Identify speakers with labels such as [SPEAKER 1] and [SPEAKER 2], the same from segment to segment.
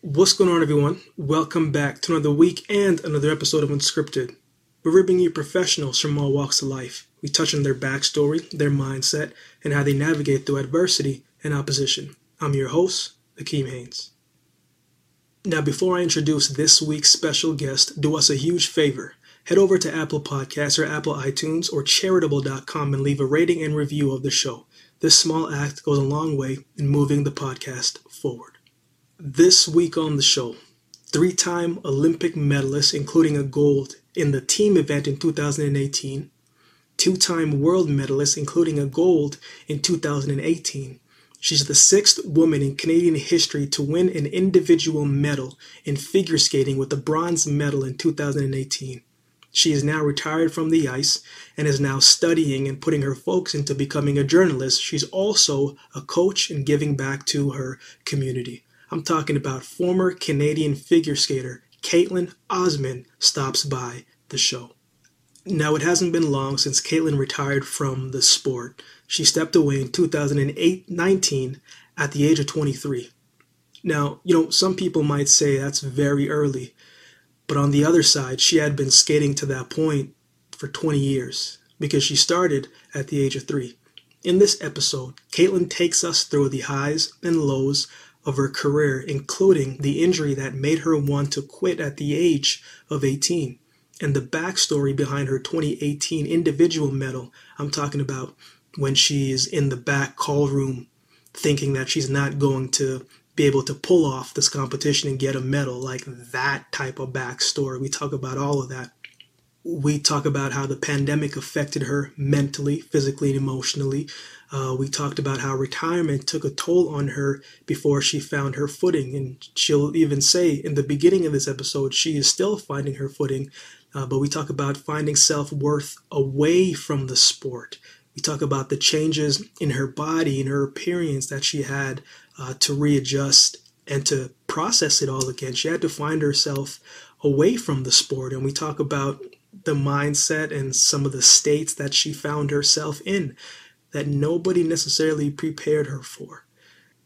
[SPEAKER 1] What's going on, everyone? Welcome back to another week and another episode of Unscripted. We're bringing you professionals from all walks of life. We touch on their backstory, their mindset, and how they navigate through adversity and opposition. I'm your host, Akeem Haynes. Now, before I introduce this week's special guest, do us a huge favor. Head over to Apple Podcasts or Apple iTunes or charitable.com and leave a rating and review of the show. This small act goes a long way in moving the podcast forward. This week on the show, three time Olympic medalist, including a gold in the team event in 2018, two time world medalist, including a gold in 2018. She's the sixth woman in Canadian history to win an individual medal in figure skating with a bronze medal in 2018. She is now retired from the ice and is now studying and putting her focus into becoming a journalist. She's also a coach and giving back to her community. I'm talking about former Canadian figure skater Kaetlyn Osmond stops by the show. Now, it hasn't been long since Kaetlyn retired from the sport. She stepped away in 2008 19 at the age of 23. Now, you know, some people might say that's very early, but on the other side, she had been skating to that point for 20 years because she started at the age of three. In this episode, Kaetlyn takes us through the highs and lows of her career, including the injury that made her want to quit at the age of 18, and the backstory behind her 2018 individual medal. I'm talking about when she's in the back call room thinking that she's not going to be able to pull off this competition and get a medal, like that type of backstory. We talk about all of that. We talk about how the pandemic affected her mentally, physically, and emotionally. Uh, we talked about how retirement took a toll on her before she found her footing. And she'll even say in the beginning of this episode, she is still finding her footing. Uh, but we talk about finding self worth away from the sport. We talk about the changes in her body and her appearance that she had uh, to readjust and to process it all again. She had to find herself away from the sport. And we talk about the mindset and some of the states that she found herself in that nobody necessarily prepared her for.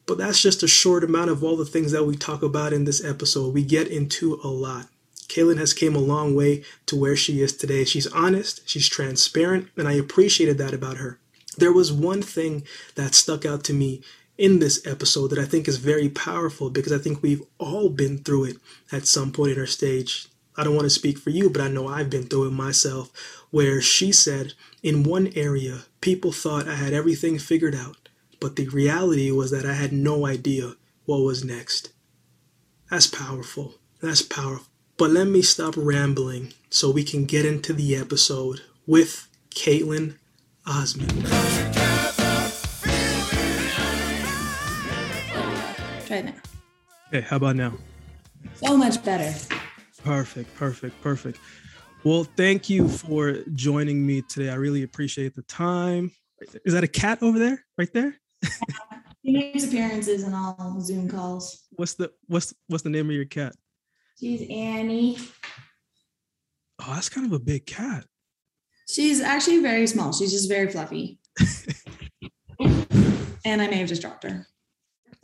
[SPEAKER 1] But that's just a short amount of all the things that we talk about in this episode. We get into a lot. Kaylin has came a long way to where she is today. She's honest, she's transparent, and I appreciated that about her. There was one thing that stuck out to me in this episode that I think is very powerful because I think we've all been through it at some point in our stage. I don't want to speak for you, but I know I've been through it myself, where she said, in one area, people thought I had everything figured out, but the reality was that I had no idea what was next. That's powerful. That's powerful. But let me stop rambling so we can get into the episode with Kaetlyn Osmond.
[SPEAKER 2] Try it now.
[SPEAKER 1] Okay, how about now?
[SPEAKER 2] So much better.
[SPEAKER 1] Perfect, perfect, perfect. Well, thank you for joining me today. I really appreciate the time. Is that a cat over there? Right there?
[SPEAKER 2] He makes appearances in all Zoom calls.
[SPEAKER 1] What's the what's what's the name of your cat?
[SPEAKER 2] She's Annie.
[SPEAKER 1] Oh, that's kind of a big cat.
[SPEAKER 2] She's actually very small. She's just very fluffy. and I may have just dropped her.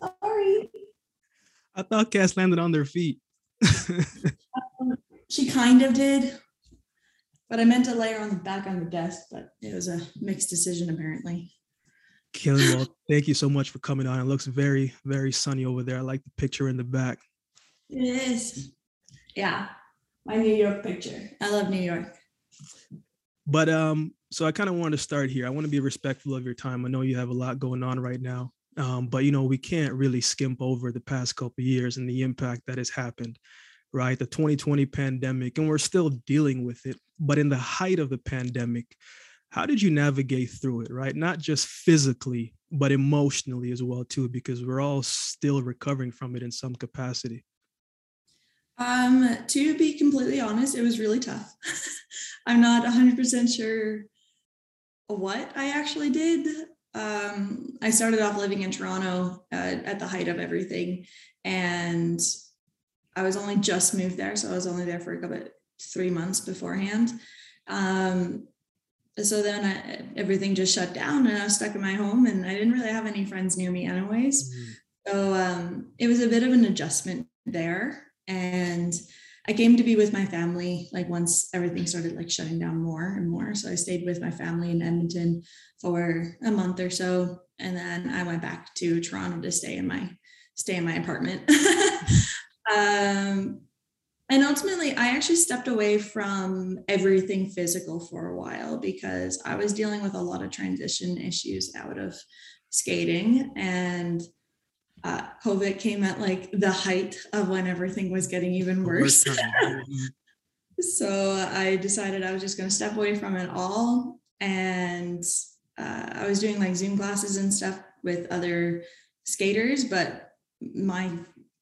[SPEAKER 2] Sorry.
[SPEAKER 1] I thought cats landed on their feet.
[SPEAKER 2] She kind of did. But I meant to lay her on the back on the desk, but it was a mixed decision apparently.
[SPEAKER 1] Kelly, well, thank you so much for coming on. It looks very, very sunny over there. I like the picture in the back.
[SPEAKER 2] It is. Yeah. My New York picture. I love New York.
[SPEAKER 1] But um, so I kind of want to start here. I want to be respectful of your time. I know you have a lot going on right now. Um, but you know, we can't really skimp over the past couple years and the impact that has happened, right? The 2020 pandemic, and we're still dealing with it. But in the height of the pandemic, how did you navigate through it, right? Not just physically, but emotionally as well, too, because we're all still recovering from it in some capacity.
[SPEAKER 2] Um, to be completely honest, it was really tough. I'm not 100% sure what I actually did. Um, I started off living in Toronto uh, at the height of everything, and I was only just moved there, so I was only there for about three months beforehand. Um, so then I, everything just shut down, and I was stuck in my home, and I didn't really have any friends near me, anyways. Mm-hmm. So um, it was a bit of an adjustment there. And I came to be with my family like once everything started like shutting down more and more. So I stayed with my family in Edmonton for a month or so. And then I went back to Toronto to stay in my stay in my apartment. um, and ultimately, I actually stepped away from everything physical for a while because I was dealing with a lot of transition issues out of skating. And uh, COVID came at like the height of when everything was getting even worse. so I decided I was just going to step away from it all. And uh, I was doing like Zoom classes and stuff with other skaters, but my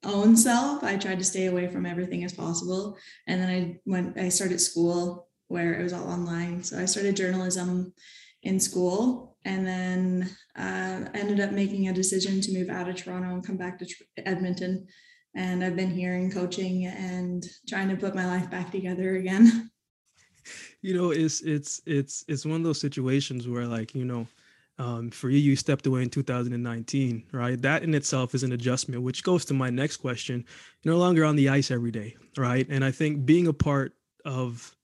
[SPEAKER 2] own self. I tried to stay away from everything as possible. And then I went, I started school where it was all online. So I started journalism in school and then uh, ended up making a decision to move out of Toronto and come back to Edmonton. And I've been here in coaching and trying to put my life back together again.
[SPEAKER 1] You know, it's it's it's it's one of those situations where like, you know, um, for you, you stepped away in 2019, right? That in itself is an adjustment, which goes to my next question. You're no longer on the ice every day, right? And I think being a part of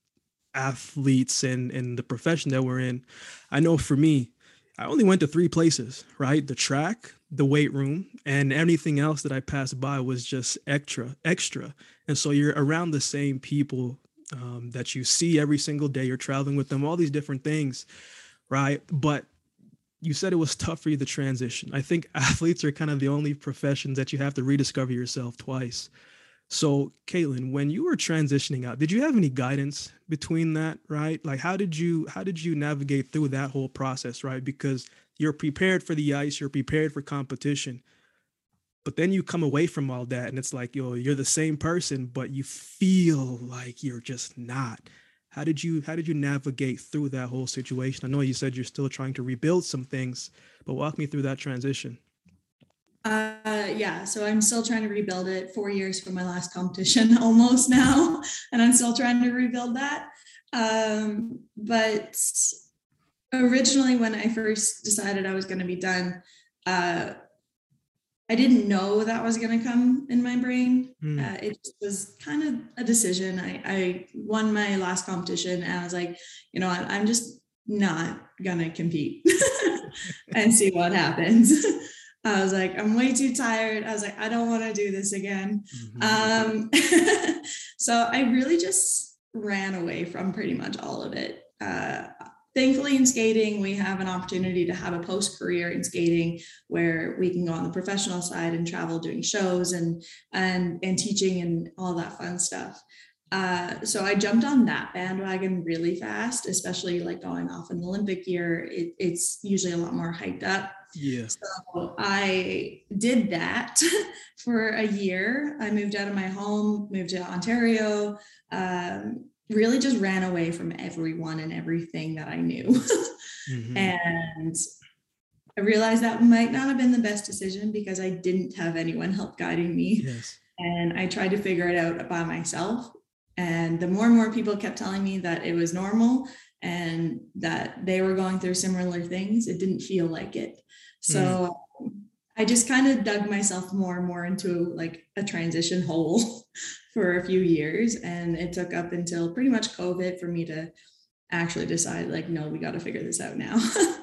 [SPEAKER 1] athletes and, and the profession that we're in, I know for me, I only went to three places, right? The track, the weight room, and anything else that I passed by was just extra, extra. And so you're around the same people um, that you see every single day. You're traveling with them, all these different things, right? But you said it was tough for you to transition. I think athletes are kind of the only professions that you have to rediscover yourself twice. So, Kaetlyn, when you were transitioning out, did you have any guidance between that, right? Like how did you how did you navigate through that whole process, right? Because you're prepared for the ice, you're prepared for competition. But then you come away from all that and it's like, yo, you're the same person, but you feel like you're just not how did you how did you navigate through that whole situation? I know you said you're still trying to rebuild some things but walk me through that transition.
[SPEAKER 2] Uh yeah so i'm still trying to rebuild it. Four years from my last competition almost now and i'm still trying to rebuild that. Um but originally when i first decided i was going to be done uh I didn't know that was going to come in my brain. Mm. Uh, it was kind of a decision. I, I, won my last competition and I was like, you know what, I'm just not going to compete and see what happens. I was like, I'm way too tired. I was like, I don't want to do this again. Mm-hmm. Um, so I really just ran away from pretty much all of it. Uh, thankfully in skating we have an opportunity to have a post career in skating where we can go on the professional side and travel doing shows and and and teaching and all that fun stuff uh, so I jumped on that bandwagon really fast, especially like going off an Olympic year. It, it's usually a lot more hyped up.
[SPEAKER 1] Yeah.
[SPEAKER 2] So I did that for a year. I moved out of my home, moved to Ontario, um, really just ran away from everyone and everything that I knew. mm-hmm. And I realized that might not have been the best decision because I didn't have anyone help guiding me.
[SPEAKER 1] Yes.
[SPEAKER 2] And I tried to figure it out by myself. And the more and more people kept telling me that it was normal and that they were going through similar things, it didn't feel like it. So mm. I just kind of dug myself more and more into like a transition hole for a few years. And it took up until pretty much COVID for me to actually decide, like, no, we got to figure this out now.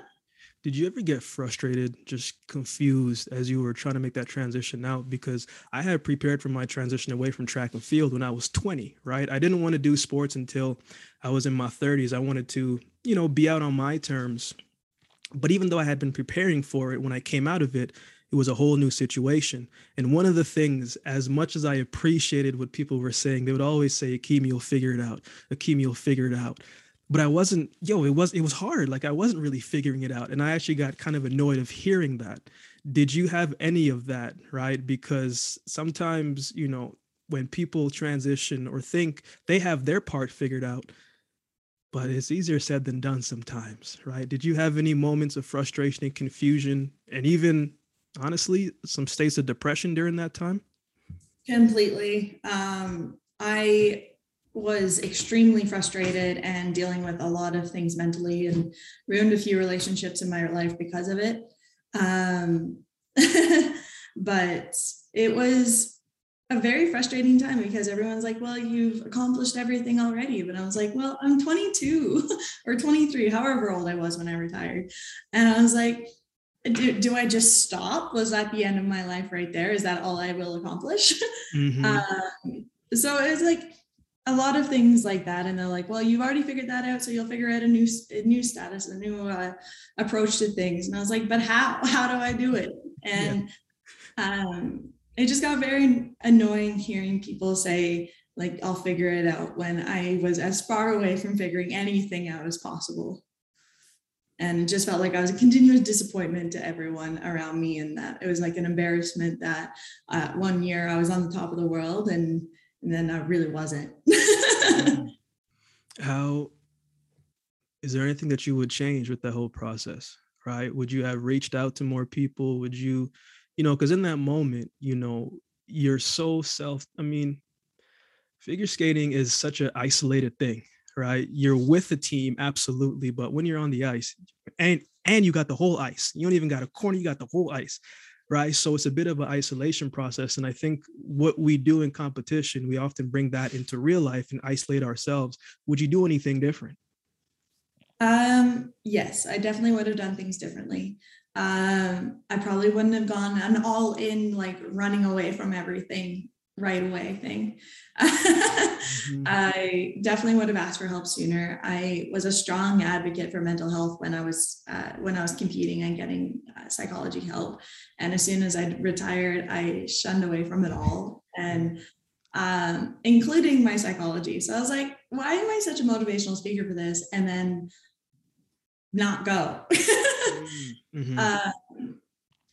[SPEAKER 1] Did you ever get frustrated, just confused as you were trying to make that transition out? Because I had prepared for my transition away from track and field when I was 20, right? I didn't want to do sports until I was in my 30s. I wanted to, you know, be out on my terms. But even though I had been preparing for it when I came out of it, it was a whole new situation. And one of the things, as much as I appreciated what people were saying, they would always say, Akeem, you'll figure it out. Akeem, you'll figure it out. But I wasn't, yo, it was it was hard. Like I wasn't really figuring it out. And I actually got kind of annoyed of hearing that. Did you have any of that, right? Because sometimes, you know, when people transition or think they have their part figured out, but it's easier said than done sometimes, right? Did you have any moments of frustration and confusion and even honestly some states of depression during that time?
[SPEAKER 2] Completely. Um, I was extremely frustrated and dealing with a lot of things mentally and ruined a few relationships in my life because of it. Um, but it was a very frustrating time because everyone's like, well, you've accomplished everything already. But I was like, well, I'm 22 or 23, however old I was when I retired. And I was like, do, do I just stop? Was that the end of my life right there? Is that all I will accomplish? Mm-hmm. Um, so it was like a lot of things like that. And they're like, well, you've already figured that out. So you'll figure out a new, a new status, a new uh, approach to things. And I was like, but how, how do I do it? And yeah. um, it just got very annoying hearing people say, like, I'll figure it out when I was as far away from figuring anything out as possible and it just felt like I was a continuous disappointment to everyone around me, and that it was like an embarrassment that uh, one year I was on the top of the world, and, and then I really wasn't.
[SPEAKER 1] How is there anything that you would change with the whole process? Right? Would you have reached out to more people? Would you, you know, because in that moment, you know, you're so self. I mean, figure skating is such an isolated thing right? You're with the team, absolutely, but when you're on the ice, and and you got the whole ice, you don't even got a corner, you got the whole ice, right? So it's a bit of an isolation process, and I think what we do in competition, we often bring that into real life and isolate ourselves. Would you do anything different?
[SPEAKER 2] Um, yes, I definitely would have done things differently. Um, I probably wouldn't have gone an all in like running away from everything right away thing. mm-hmm. I definitely would have asked for help sooner. I was a strong advocate for mental health when I was uh, when I was competing and getting uh, psychology help. And as soon as I retired, I shunned away from it all, and um, including my psychology. So I was like, why am I such a motivational speaker for this? And then not go. mm-hmm. uh,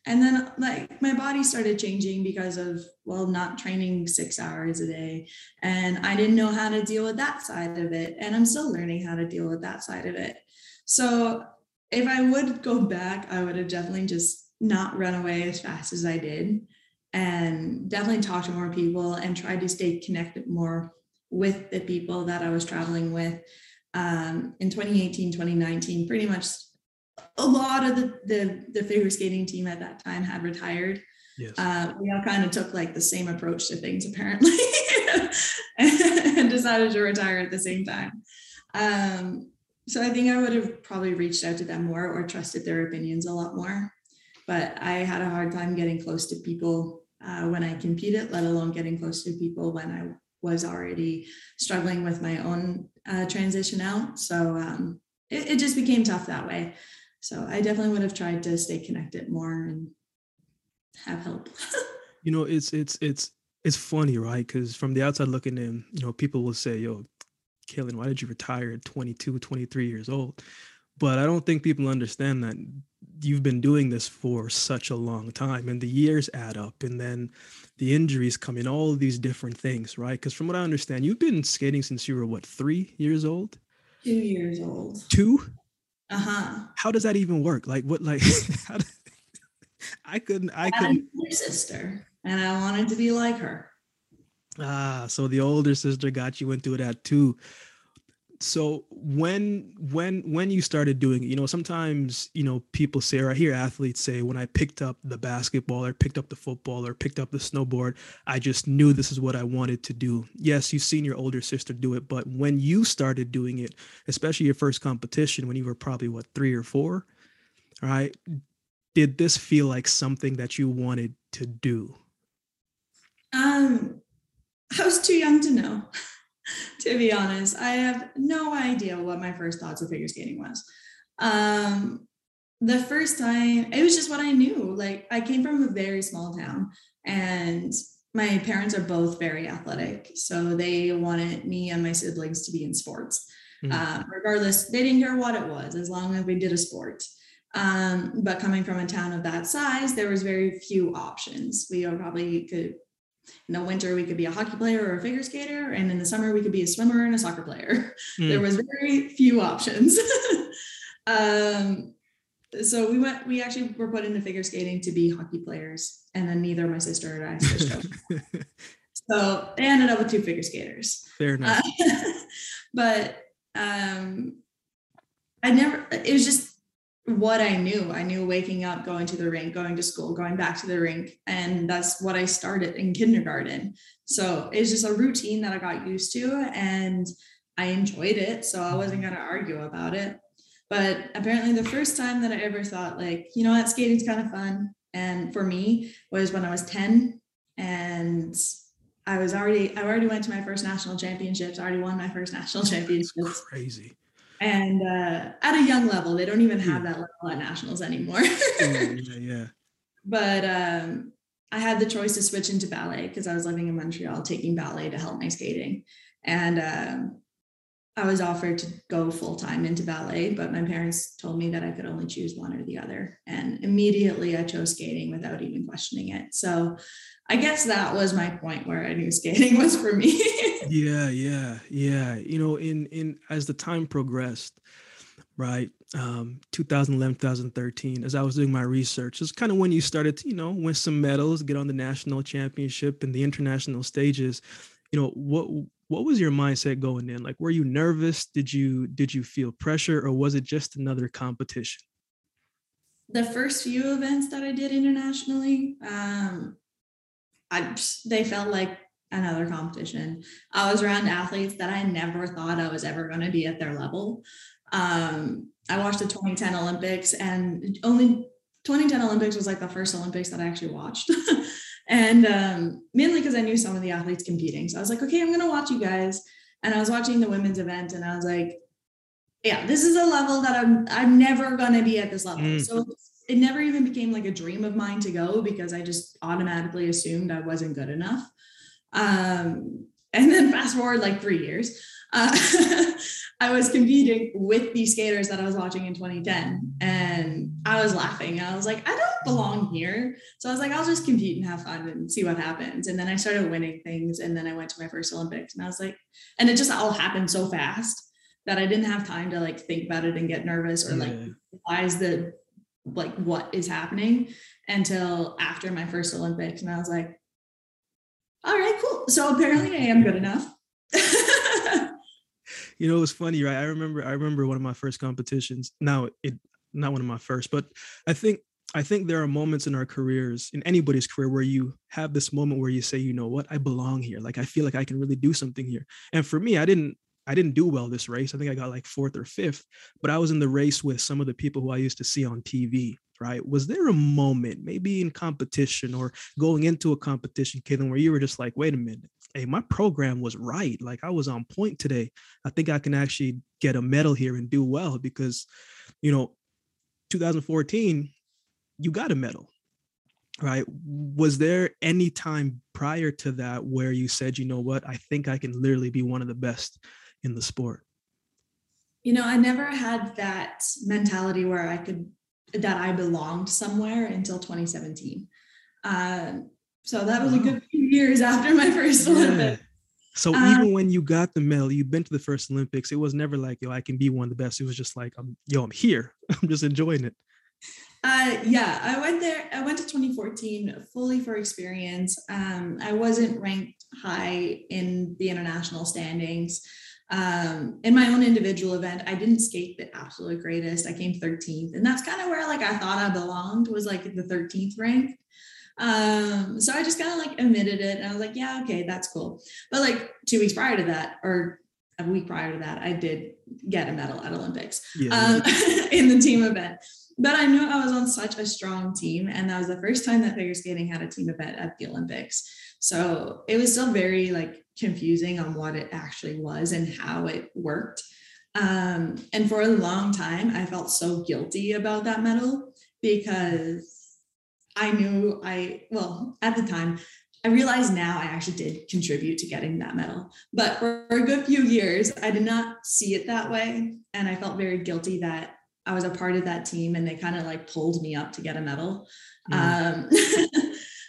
[SPEAKER 2] and then like my body started changing because of well not training six hours a day. And i didn't know how to deal with that side of it. And i'm still learning how to deal with that side of it. So if i would go back i would have definitely just not run away as fast as i did and definitely talk to more people and try to stay connected more with the people that i was traveling with um, in 2018 2019 pretty much a lot of the, the, the figure skating team at that time had retired. Yes. Uh, we all kind of took like the same approach to things apparently and decided to retire at the same time. Um, so I think I would have probably reached out to them more or trusted their opinions a lot more. But I had a hard time getting close to people uh, when I competed, let alone getting close to people when I was already struggling with my own uh, transition out. So um, it, it just became tough that way. So I definitely would have tried to stay connected more and have help.
[SPEAKER 1] you know, it's it's it's it's funny, right? Because from the outside looking in, you know, people will say, "Yo, Kaylin, why did you retire at 22, 23 years old?" But I don't think people understand that you've been doing this for such a long time, and the years add up, and then the injuries come in, all of these different things, right? Because from what I understand, you've been skating since you were what three years old?
[SPEAKER 2] Two years old.
[SPEAKER 1] Two.
[SPEAKER 2] Uh-huh.
[SPEAKER 1] How does that even work? Like what like how do, I couldn't I, I
[SPEAKER 2] couldn't sister and I wanted to be like her.
[SPEAKER 1] Ah, so the older sister got you into that too so when when when you started doing it you know sometimes you know people say or i hear athletes say when i picked up the basketball or picked up the football or picked up the snowboard i just knew this is what i wanted to do. Yes you've seen your older sister do it but when you started doing it especially your first competition when you were probably what three or four right did this feel like something that you wanted to do?
[SPEAKER 2] Um i was too young to know to be honest. I have no idea what my first thoughts of figure skating was. Um, the first time, it was just what I knew. Like, I came from a very small town, and my parents are both very athletic. So they wanted me and my siblings to be in sports. Mm-hmm. Uh, regardless, they didn't care what it was, as long as we did a sport. Um, but coming from a town of that size, there was very few options. We probably could in the winter we could be a hockey player or a figure skater and in the summer we could be a swimmer and a soccer player. Mm. there was very few options. Um, so we went we actually were put into figure skating to be hockey players and then neither my sister or i switched up so they ended up with two figure skaters.
[SPEAKER 1] Fair enough. Uh,
[SPEAKER 2] but um i never it was just what I knew. I knew waking up, going to the rink, going to school, going back to the rink. And that's what I started in kindergarten. So it's just a routine that I got used to and I enjoyed it. So I wasn't mm-hmm. going to argue about it. But apparently, the first time that I ever thought, like, you know what, skating's kind of fun. And for me, was when I was 10 and I was already, I already went to my first national championships, I already won my first national championships. That's
[SPEAKER 1] crazy
[SPEAKER 2] and uh, at a young level they don't even have that level at nationals anymore.
[SPEAKER 1] Yeah, yeah
[SPEAKER 2] but um, i had the choice to switch into ballet because i was living in montreal taking ballet to help my skating. And um, i was offered to go full-time into ballet but my parents told me that i could only choose one or the other. And immediately i chose skating without even questioning it. So i guess that was my point where i knew skating was for me.
[SPEAKER 1] Yeah yeah yeah. You know in in as the time progressed right um 2011 2013 as i was doing my research it's kind of when you started to you know win some medals get on the national championship and the international stages you know what what was your mindset going in? Like were you nervous? Did you did you feel pressure or was it just another competition?
[SPEAKER 2] The first few events that i did internationally um I, they felt like another competition. I was around athletes that I never thought I was ever going to be at their level. Um, I watched the 2010 Olympics and only 2010 Olympics was like the first Olympics that I actually watched. and um, mainly because I knew some of the athletes competing. So I was like, okay, I'm going to watch you guys. And I was watching the women's event and I was like, yeah, this is a level that I'm I'm never gonna be at this level. Mm. So it never even became like a dream of mine to go because I just automatically assumed I wasn't good enough. Um, and then fast forward like three years, uh, I was competing with these skaters that I was watching in 2010, and I was laughing. I was like, I don't belong here. So I was like, I'll just compete and have fun and see what happens. And then I started winning things, and then I went to my first Olympics, and I was like, and it just all happened so fast that I didn't have time to like think about it and get nervous or like realize the like what is happening until after my first Olympics, and I was like, all right, cool. So apparently I am good enough.
[SPEAKER 1] you know, it's funny, right? I remember, I remember one of my first competitions. Now, it not one of my first, but I think I think there are moments in our careers, in anybody's career, where you have this moment where you say, you know what, I belong here. Like I feel like I can really do something here. And for me, I didn't I didn't do well this race. I think I got like fourth or fifth, but I was in the race with some of the people who I used to see on TV right? Was there a moment, maybe in competition or going into a competition, Kaetlyn, where you were just like, wait a minute, hey, my program was right. Like I was on point today. I think I can actually get a medal here and do well because, you know, 2014, you got a medal, right? Was there any time prior to that where you said, you know what, I think I can literally be one of the best in the sport?
[SPEAKER 2] You know, I never had that mentality where I could that I belonged somewhere until 2017. Uh, so that was wow. a good few years after my first yeah. Olympics.
[SPEAKER 1] So um, even when you got the medal, you've been to the first Olympics. It was never like, yo, I can be one of the best. It was just like, I'm, yo, I'm here. I'm just enjoying it.
[SPEAKER 2] Uh, yeah, I went there. I went to 2014 fully for experience. Um, I wasn't ranked high in the international standings. Um, in my own individual event, I didn't skate the absolute greatest. I came 13th, and that's kind of where like I thought I belonged was like the 13th rank. Um, so I just kind of like admitted it, and I was like, yeah, okay, that's cool. But like two weeks prior to that, or a week prior to that, I did get a medal at Olympics yeah. um, in the team event. But I knew I was on such a strong team, and that was the first time that figure skating had a team event at the Olympics. So it was still very like confusing on what it actually was and how it worked. Um, and for a long time, I felt so guilty about that medal because I knew I, well, at the time, I realize now I actually did contribute to getting that medal. But for a good few years, I did not see it that way. And I felt very guilty that I was a part of that team and they kind of like pulled me up to get a medal. Mm. Um,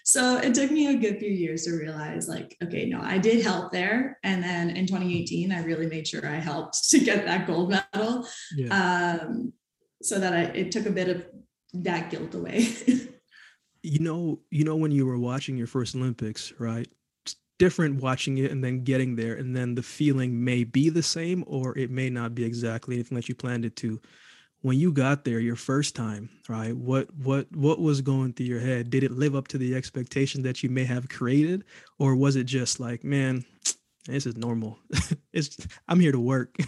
[SPEAKER 2] so it took me a good few years to realize like okay no i did help there. And then in 2018 i really made sure i helped to get that gold medal. Yeah. um, so that I, it took a bit of that guilt away.
[SPEAKER 1] You know you know when you were watching your first olympics right? It's different watching it and then getting there and then the feeling may be the same or it may not be exactly anything that you planned it to when you got there your first time, right? What what what was going through your head? Did it live up to the expectation that you may have created, or was it just like, man, this is normal? it's I'm here to work.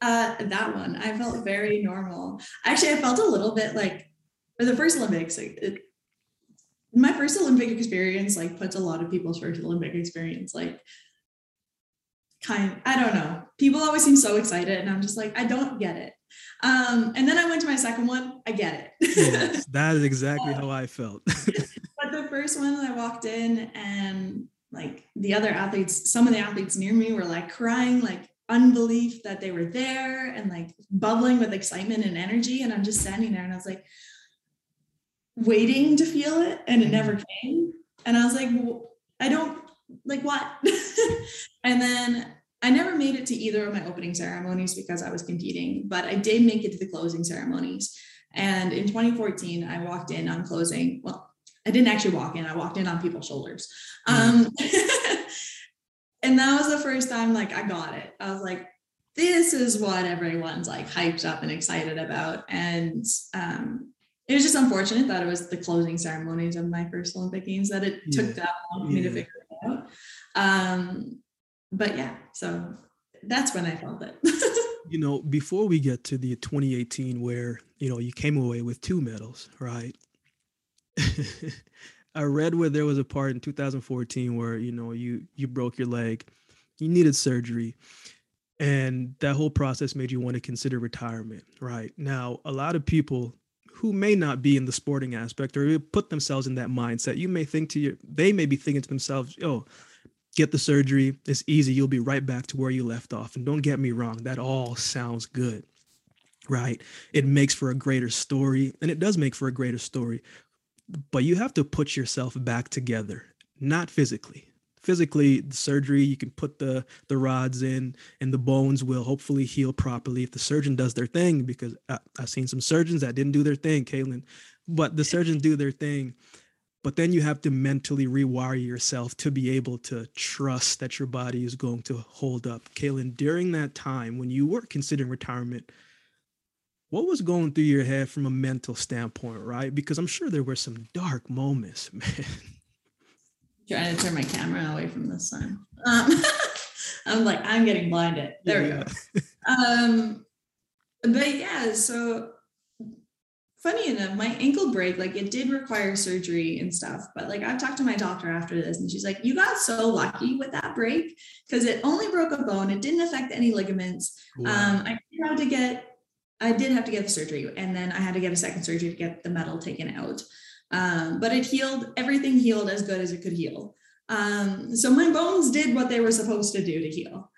[SPEAKER 2] Uh, that one, I felt very normal. Actually, I felt a little bit like for the first Olympics, it, my first Olympic experience like puts a lot of people's first Olympic experience like kind I don't know. People always seem so excited and I'm just like I don't get it. Um and then I went to my second one, I get it.
[SPEAKER 1] yes, that is exactly how I felt.
[SPEAKER 2] but the first one I walked in and like the other athletes, some of the athletes near me were like crying like unbelief that they were there and like bubbling with excitement and energy and I'm just standing there and I was like waiting to feel it and it never mm-hmm. came. And I was like, well, I don't like what? and then I never made it to either of my opening ceremonies because I was competing, but I did make it to the closing ceremonies. And in 2014, I walked in on closing. Well, I didn't actually walk in, I walked in on people's shoulders. Mm-hmm. Um, and that was the first time like I got it. I was like, this is what everyone's like hyped up and excited about. And um, it was just unfortunate that it was the closing ceremonies of my first Olympic Games that it yeah. took that long for me to figure it out. Um, but yeah, so that's when I felt it.
[SPEAKER 1] you know, before we get to the 2018 where, you know, you came away with two medals, right? I read where there was a part in 2014 where, you know, you you broke your leg, you needed surgery and that whole process made you want to consider retirement right now a lot of people who may not be in the sporting aspect or put themselves in that mindset. You may think to your they may be thinking to themselves, oh, get the surgery. It's easy. You'll be right back to where you left off. And don't get me wrong, that all sounds good, right? It makes for a greater story, and it does make for a greater story. But you have to put yourself back together, not physically, physically the surgery you can put the the rods in and the bones will hopefully heal properly if the surgeon does their thing because I, have seen some surgeons that didn't do their thing kaylin but the surgeons do their thing but then you have to mentally rewire yourself to be able to trust that your body is going to hold up kaylin during that time when you were considering retirement what was going through your head from a mental standpoint right because i'm sure there were some dark moments man
[SPEAKER 2] trying to turn my camera away from the sun. Um, I'm like, I'm getting blinded. There yeah, we go. um, but yeah, so funny enough, my ankle break, like it did require surgery and stuff. But like I've talked to my doctor after this, and she's like, You got so lucky with that break because it only broke a bone. It didn't affect any ligaments. Wow. Um, I had to get I did have to get the surgery, and then I had to get a second surgery to get the metal taken out. Um, but it healed, everything healed as good as it could heal. Um, so my bones did what they were supposed to do to heal.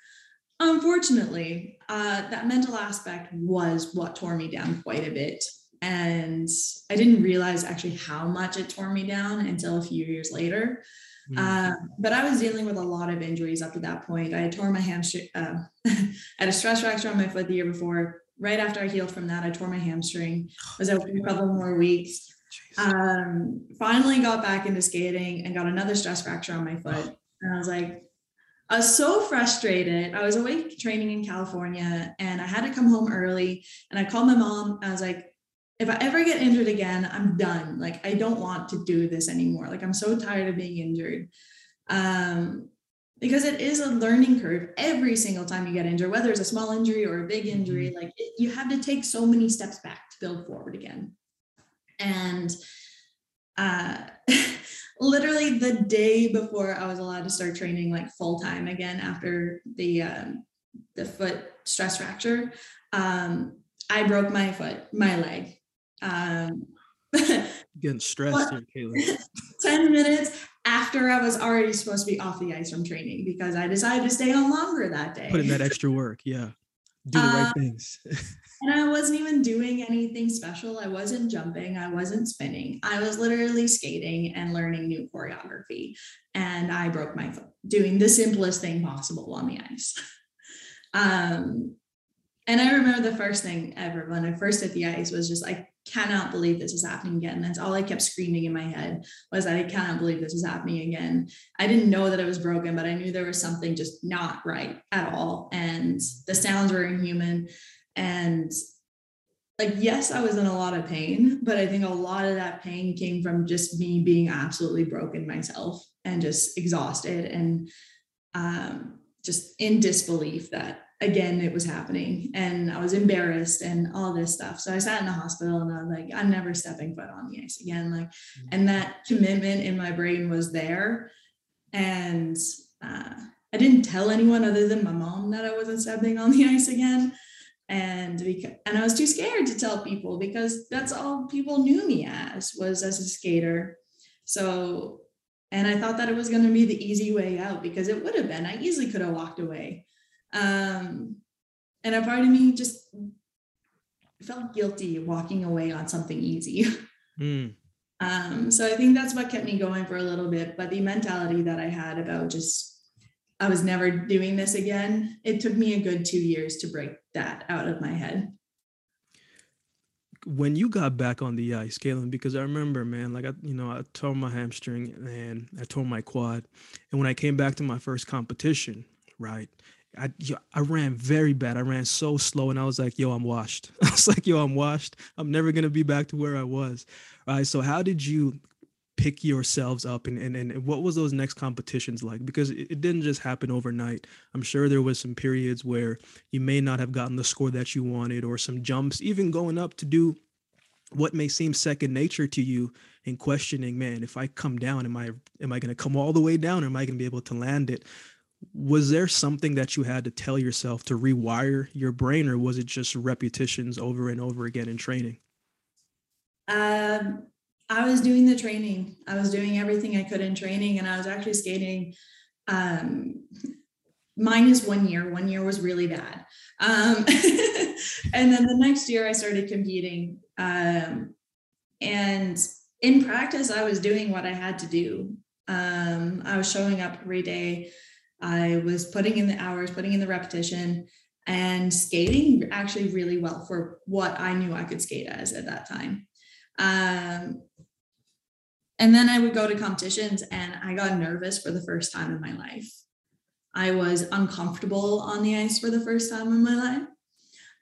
[SPEAKER 2] Unfortunately, uh, that mental aspect was what tore me down quite a bit. And I didn't realize actually how much it tore me down until a few years later. Mm. Uh, but I was dealing with a lot of injuries up to that point. I had torn my hamstring, uh, I had a stress fracture on my foot the year before. Right after I healed from that, I tore my hamstring. I was out for a couple more weeks. Um, finally got back into skating and got another stress fracture on my foot. And I was like, I was so frustrated. I was away training in California and I had to come home early. And I called my mom. I was like, if I ever get injured again, I'm done. Like, I don't want to do this anymore. Like, I'm so tired of being injured. Um, because it is a learning curve every single time you get injured, whether it's a small injury or a big injury. Mm-hmm. Like, it, you have to take so many steps back to build forward again. And uh, literally the day before I was allowed to start training like full time again after the um, the foot stress fracture, um, I broke my foot, my leg. Um,
[SPEAKER 1] Getting stressed here, Kayla.
[SPEAKER 2] 10 minutes after I was already supposed to be off the ice from training because I decided to stay on longer that day.
[SPEAKER 1] Put in that extra work, yeah. Do the right um, things.
[SPEAKER 2] And I wasn't even doing anything special. I wasn't jumping, I wasn't spinning. I was literally skating and learning new choreography. And I broke my foot doing the simplest thing possible on the ice. um, and I remember the first thing ever when I first hit the ice was just, I cannot believe this is happening again. That's all I kept screaming in my head was that I cannot believe this is happening again. I didn't know that it was broken, but I knew there was something just not right at all. And the sounds were inhuman. And like yes i was in a lot of pain but i think a lot of that pain came from just me being absolutely broken myself and just exhausted and um, just in disbelief that again it was happening and i was embarrassed and all this stuff so i sat in the hospital and i was like i'm never stepping foot on the ice again like mm-hmm. and that commitment in my brain was there and uh, i didn't tell anyone other than my mom that i wasn't stepping on the ice again and because, and I was too scared to tell people because that's all people knew me as was as a skater. So, and I thought that it was going to be the easy way out because it would have been. I easily could have walked away, um, and a part of me just felt guilty walking away on something easy. Mm. Um, so I think that's what kept me going for a little bit. But the mentality that I had about just I was never doing this again. It took me a good two years to break that out of my head.
[SPEAKER 1] When you got back on the ice, Kaetlyn, because I remember, man, like I, you know, I tore my hamstring and I tore my quad, and when I came back to my first competition, right, I I ran very bad. I ran so slow, and I was like, "Yo, I'm washed." I was like, "Yo, I'm washed. I'm never gonna be back to where I was." All right. So, how did you pick yourselves up and, and, and what was those next competitions like because it, it, didn't just happen overnight i'm sure there was some periods where you may not have gotten the score that you wanted or some jumps even going up to do what may seem second nature to you and questioning man if i come down am i am i going to come all the way down or am i going to be able to land it was there something that you had to tell yourself to rewire your brain or was it just repetitions over and over again in training
[SPEAKER 2] um I was doing the training. I was doing everything I could in training, and I was actually skating um, minus one year. One year was really bad. Um, and then the next year, I started competing. Um, and in practice, I was doing what I had to do. Um, I was showing up every day. I was putting in the hours, putting in the repetition, and skating actually really well for what I knew I could skate as at that time. Um, and then I would go to competitions and I got nervous for the first time in my life. I was uncomfortable on the ice for the first time in my life.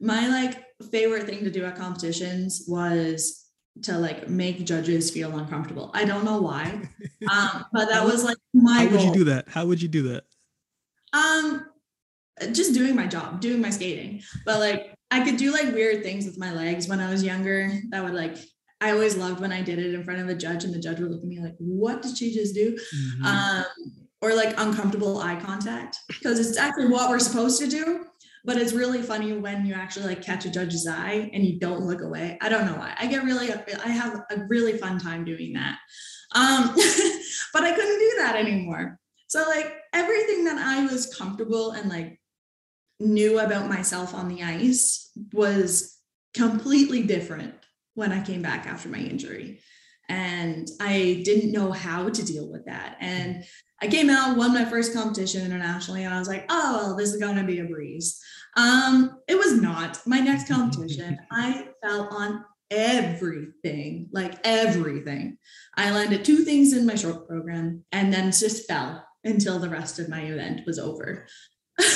[SPEAKER 2] My like favorite thing to do at competitions was to like make judges feel uncomfortable. I don't know why. Um, but that was like my
[SPEAKER 1] How would you do that? How would you do that?
[SPEAKER 2] Um just doing my job, doing my skating. But like I could do like weird things with my legs when I was younger that would like I always loved when I did it in front of a judge and the judge would look at me like, what did she just do? Mm-hmm. Um, or like uncomfortable eye contact because it's actually what we're supposed to do. But it's really funny when you actually like catch a judge's eye and you don't look away. I don't know why. I get really, I have a really fun time doing that. Um, but I couldn't do that anymore. So like everything that I was comfortable and like knew about myself on the ice was completely different when I came back after my injury. And I didn't know how to deal with that. And I came out, won my first competition internationally, and I was like, oh, well, this is going to be a breeze. Um, it was not. My next competition, I fell on everything, like everything. I landed two things in my short program and then just fell until the rest of my event was over.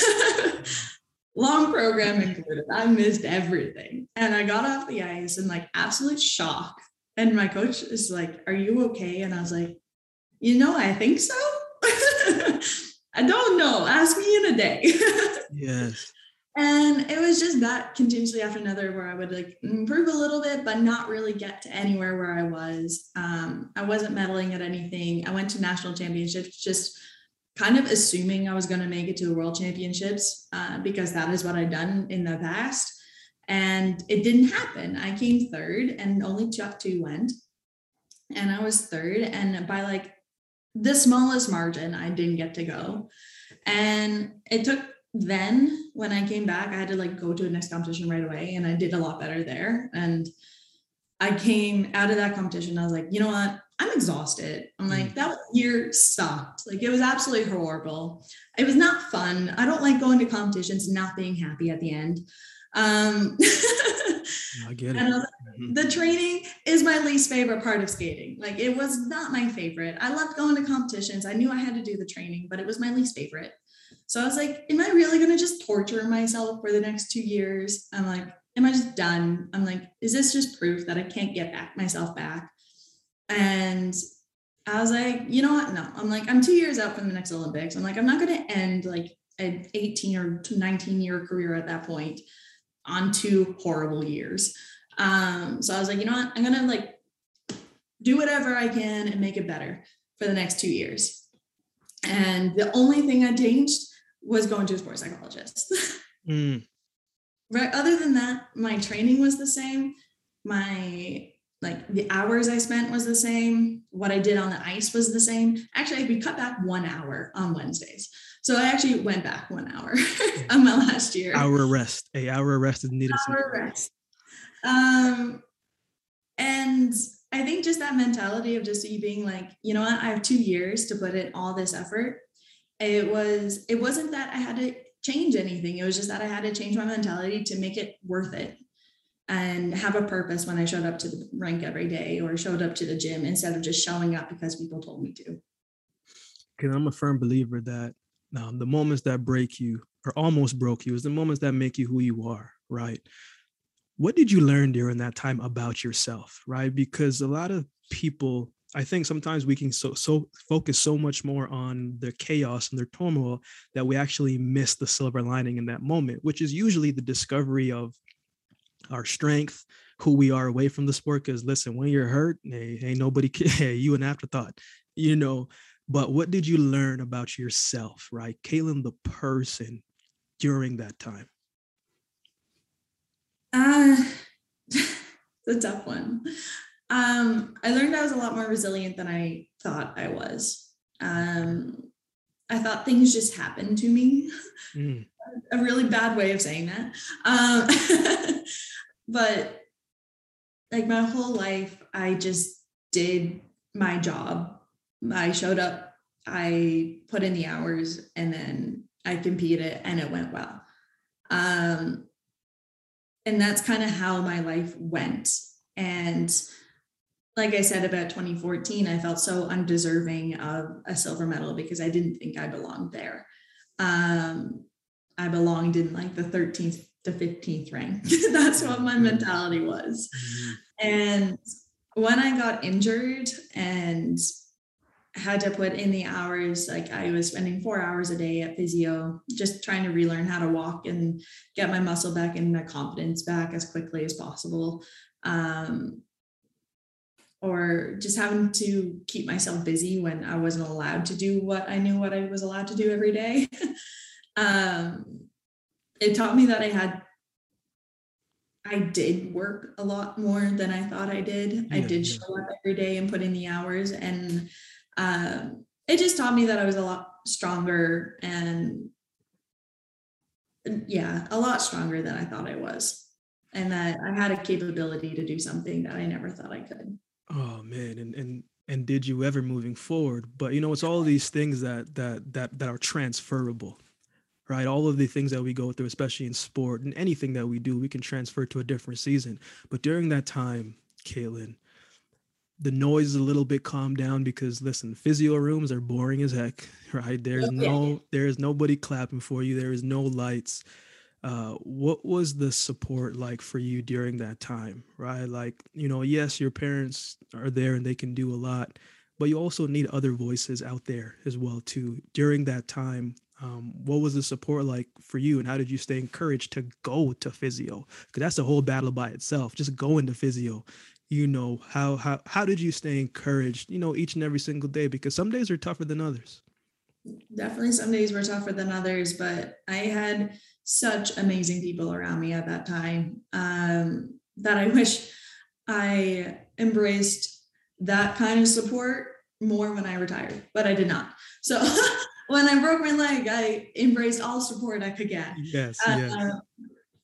[SPEAKER 2] long program included. I missed everything. And I got off the ice in like absolute shock. And my coach is like, Are you okay? And I was like, You know, I think so. I don't know. Ask me in a day.
[SPEAKER 1] yes.
[SPEAKER 2] And it was just that continuously after another where I would like improve a little bit, but not really get to anywhere where I was. Um, I wasn't medaling at anything. I went to national championships just kind of assuming I was going to make it to the world championships uh, because that is what I'd done in the past. And it didn't happen. I came third and only Chuck two went. And I was third. And by like the smallest margin, I didn't get to go. And it took then when I came back, I had to like go to a next competition right away. And I did a lot better there. And I came out of that competition. I was like, you know what? I'm exhausted. I'm like, mm. that year sucked. Like it was absolutely horrible. It was not fun. I don't like going to competitions and not being happy at the end. Um,
[SPEAKER 1] I get it. Was,
[SPEAKER 2] mm-hmm. the training is my least favorite part of skating. Like it was not my favorite. I loved going to competitions. I knew I had to do the training, but it was my least favorite. So I was like, am I really going to just torture myself for the next two years? I'm like, am I just done? I'm like, is this just proof that I can't get back myself back? And I was like, you know what? No, I'm like, I'm two years out from the next Olympics. I'm like, I'm not going to end like an 18 or 19 year career at that point on two horrible years. Um, so I was like, you know what? I'm going to like do whatever I can and make it better for the next two years. And the only thing I changed was going to a sports psychologist. mm. Right. Other than that, my training was the same. My like the hours I spent was the same. What I did on the ice was the same. Actually, we cut back one hour on Wednesdays. So I actually went back one hour on my last year.
[SPEAKER 1] Hour rest. A hour rest is needed.
[SPEAKER 2] Hour rest. Um, and I think just that mentality of just you being like, you know what, I have two years to put in all this effort. It was, it wasn't that I had to change anything. It was just that I had to change my mentality to make it worth it and have a purpose when I showed up to the rink every day or showed up to the gym instead of just showing up because people told me to.
[SPEAKER 1] Because I'm a firm believer that um, the moments that break you or almost broke you is the moments that make you who you are, right? What did you learn during that time about yourself, right? Because a lot of people, I think sometimes we can so so focus so much more on their chaos and their turmoil that we actually miss the silver lining in that moment, which is usually the discovery of our strength, who we are away from the sport. Because listen, when you're hurt, hey, ain't nobody, hey, you an afterthought, you know. But what did you learn about yourself, right, Kaetlyn, the person, during that time?
[SPEAKER 2] Uh, the tough one. Um, I learned I was a lot more resilient than I thought I was. Um, I thought things just happened to me. Mm. A really bad way of saying that. Um, but like my whole life, I just did my job. I showed up, I put in the hours, and then I competed, and it went well. Um, and that's kind of how my life went. And like I said about 2014, I felt so undeserving of a silver medal because I didn't think I belonged there. Um, I belonged in like the 13th to 15th rank. That's what my mentality was. Mm-hmm. And when I got injured and had to put in the hours, like I was spending four hours a day at physio, just trying to relearn how to walk and get my muscle back and my confidence back as quickly as possible. Um, or just having to keep myself busy when I wasn't allowed to do what I knew what I was allowed to do every day. um, it taught me that I had I did work a lot more than I thought I did. Yeah, I did yeah. show up every day and put in the hours and um, it just taught me that I was a lot stronger and yeah, a lot stronger than I thought I was. And that I had a capability to do something that I never thought I could.
[SPEAKER 1] Oh man, and and and did you ever moving forward? But you know, it's all these things that that that that are transferable right? All of the things that we go through, especially in sport and anything that we do, we can transfer to a different season. But during that time, Kaetlyn, the noise is a little bit calmed down because listen, physio rooms are boring as heck, right? There's okay. no there's nobody clapping for you, there is no lights. Uh, what was the support like for you during that time, right? Like, you know, yes, your parents are there and they can do a lot, but you also need other voices out there as well too. During that time, um, what was the support like for you and how did you stay encouraged to go to physio? Because that's a whole battle by itself just going to physio. You know how how how did you stay encouraged you know each and every single day? Because some days are tougher than others.
[SPEAKER 2] Definitely some days were tougher than others but i had such amazing people around me at that time um, that i wish i embraced that kind of support more when i retired but i did not. So when I broke my leg, I embraced all support I could get.
[SPEAKER 1] Yes. Uh, yes.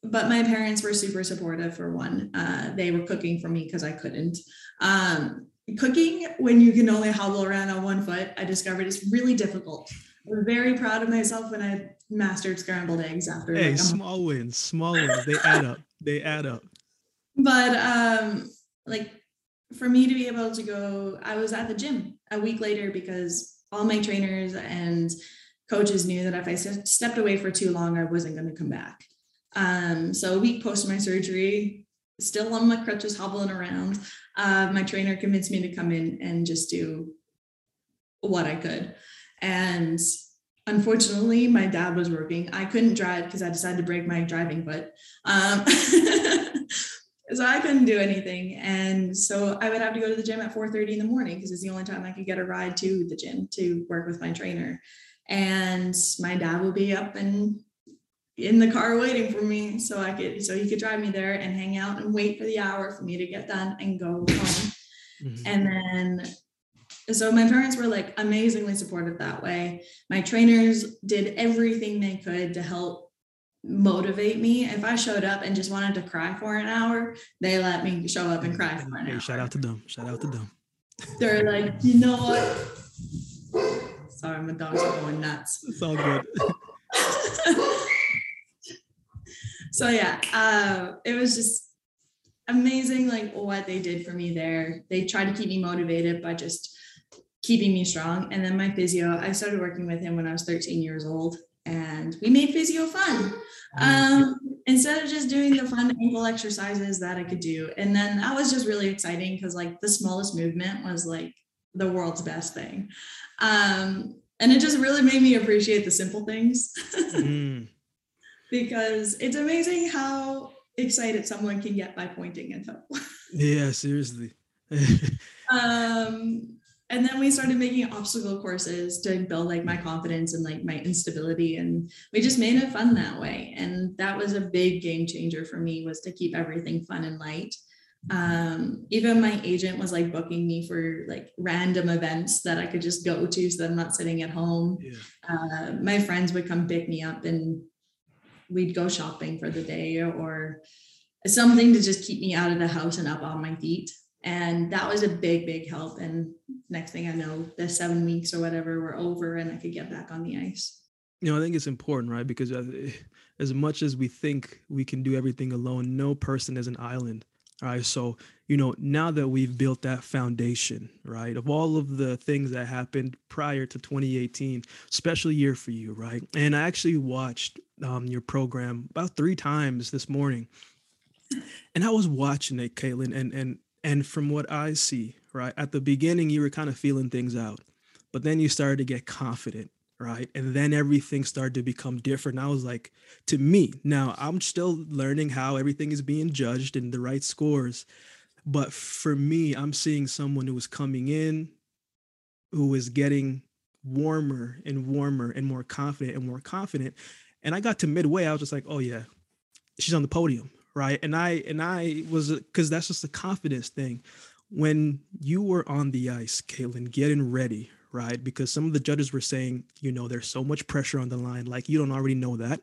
[SPEAKER 2] But my parents were super supportive for one. Uh, they were cooking for me because I couldn't. Um, cooking when you can only hobble around on one foot, I discovered is really difficult. I'm very proud of myself when I mastered scrambled eggs after.
[SPEAKER 1] Hey, like small wins, small wins. They add up. They add up.
[SPEAKER 2] But um, like for me to be able to go, I was at the gym a week later because all my trainers and coaches knew that if I stepped away for too long, I wasn't going to come back. Um, so a week post my surgery, still on my crutches, hobbling around. Uh, my trainer convinced me to come in and just do what I could. And unfortunately, my dad was working. I couldn't drive because I decided to break my driving foot. Um, so I couldn't do anything. And so I would have to go to the gym at 4:30 in the morning because it's the only time I could get a ride to the gym to work with my trainer. And my dad would be up and in the car waiting for me so I could so he could drive me there and hang out and wait for the hour for me to get done and go home. Mm-hmm. And then so my parents were like amazingly supportive that way. My trainers did everything they could to help motivate me. If I showed up and just wanted to cry for an hour, they let me show up and cry for an hey, hour.
[SPEAKER 1] Shout out to them. Shout out to them.
[SPEAKER 2] They're like, you know what? Sorry, my dogs are going nuts.
[SPEAKER 1] It's all good.
[SPEAKER 2] so yeah, uh, it was just amazing like what they did for me there. They tried to keep me motivated by just keeping me strong. And then my physio, I started working with him when I was 13 years old and we made physio fun. Um, instead of just doing the fun ankle exercises that I could do. And then that was just really exciting because like the smallest movement was like the world's best thing. Um, and it just really made me appreciate the simple things. mm. Because it's amazing how excited someone can get by pointing and toe.
[SPEAKER 1] yeah, seriously.
[SPEAKER 2] um, and then we started making obstacle courses to build like my confidence and like my instability. And we just made it fun that way. And that was a big game changer for me was to keep everything fun and light. Um, even my agent was like booking me for like random events that i could just go to so that i'm not sitting at home. Yeah. uh, my friends would come pick me up and we'd go shopping for the day or something to just keep me out of the house and up on my feet and that was a big big help. And next thing i know the seven weeks or whatever were over and i could get back on the ice.
[SPEAKER 1] You know i think it's important right? Because as much as we think we can do everything alone no person is an island all right? So you know now that we've built that foundation right of all of the things that happened prior to 2018 special year for you right? And i actually watched um, your program about three times this morning. And i was watching it Kaetlyn and and and from what I see, right, at the beginning, you were kind of feeling things out, but then you started to get confident, right? And then everything started to become different. I was like, to me, now I'm still learning how everything is being judged and the right scores. But for me, I'm seeing someone who is coming in, who is getting warmer and warmer and more confident and more confident. And I got to midway, I was just like, oh, yeah, she's on the podium right? And i and i was because that's just a confidence thing. When you were on the ice Kaetlyn getting ready right? Because some of the judges were saying you know there's so much pressure on the line like you don't already know that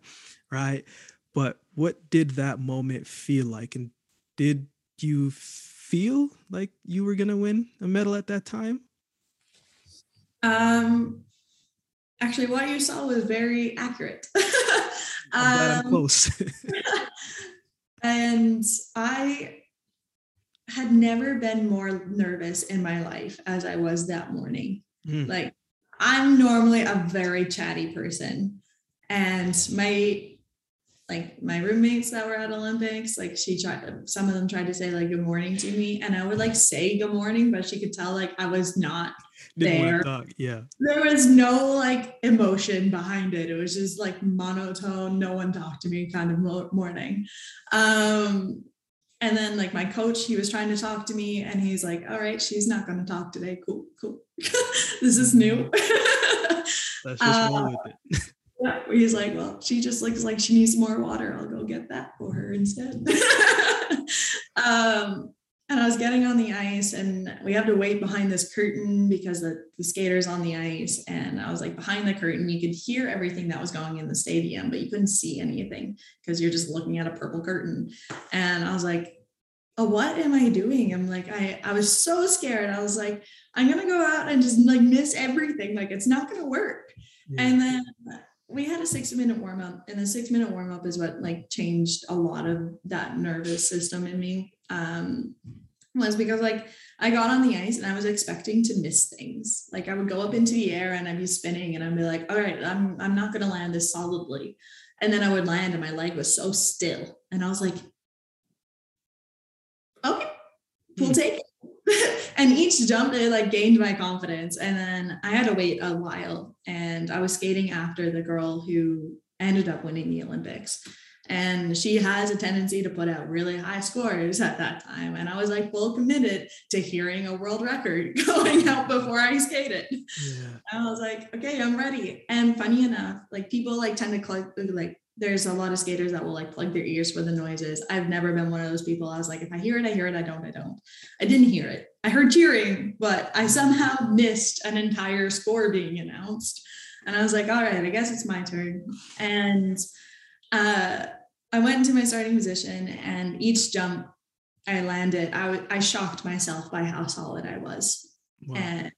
[SPEAKER 1] right? But what did that moment feel like? And did you feel like you were going to win a medal at that time?
[SPEAKER 2] Um actually what you saw was very accurate.
[SPEAKER 1] I'm, um, I'm close
[SPEAKER 2] And I had never been more nervous in my life as I was that morning. Mm. Like, I'm normally a very chatty person. And my like my roommates that were at Olympics, like she tried some of them tried to say like good morning to me. And I would like say good morning, but she could tell like I was not there.
[SPEAKER 1] Yeah.
[SPEAKER 2] There was no like emotion behind it. It was just like monotone, no one talked to me kind of morning. Um, and then like my coach, he was trying to talk to me and he's like, all right, she's not going to talk today. Cool, cool. this is new. That's just uh, with it. he's like, well, she just looks like she needs more water. I'll go get that for her instead. um, and I was getting on the ice and we have to wait behind this curtain because the, the skaters on the ice. And I was like behind the curtain, you could hear everything that was going in the stadium, but you couldn't see anything because you're just looking at a purple curtain. And I was like, oh, what am I doing? I'm like, I, I was so scared. I was like, I'm going to go out and just like miss everything. Like it's not going to work. Yeah. And then we had a six minute warm up and the six minute warm up is what like changed a lot of that nervous system in me um, was because like I got on the ice and I was expecting to miss things. Like I would go up into the air and I'd be spinning and I'd be like, all right, I'm I'm not gonna land this solidly. And then I would land and my leg was so still. And I was like, okay, we'll hmm. take it. and each jump, it like gained my confidence. And then I had to wait a while. And I was skating after the girl who ended up winning the Olympics. And she has a tendency to put out really high scores at that time. And i was like full committed to hearing a world record going out before i skated. Yeah. i was like okay i'm ready. And funny enough like people like tend to like there's a lot of skaters that will like plug their ears for the noises. I've never been one of those people. I was like if i hear it i hear it. I don't i don't. I didn't hear it i heard cheering but i somehow missed an entire score being announced and i was like all right i guess it's my turn and uh, I went into my starting position, and each jump I landed, I, w- I shocked myself by how solid I was. Wow. And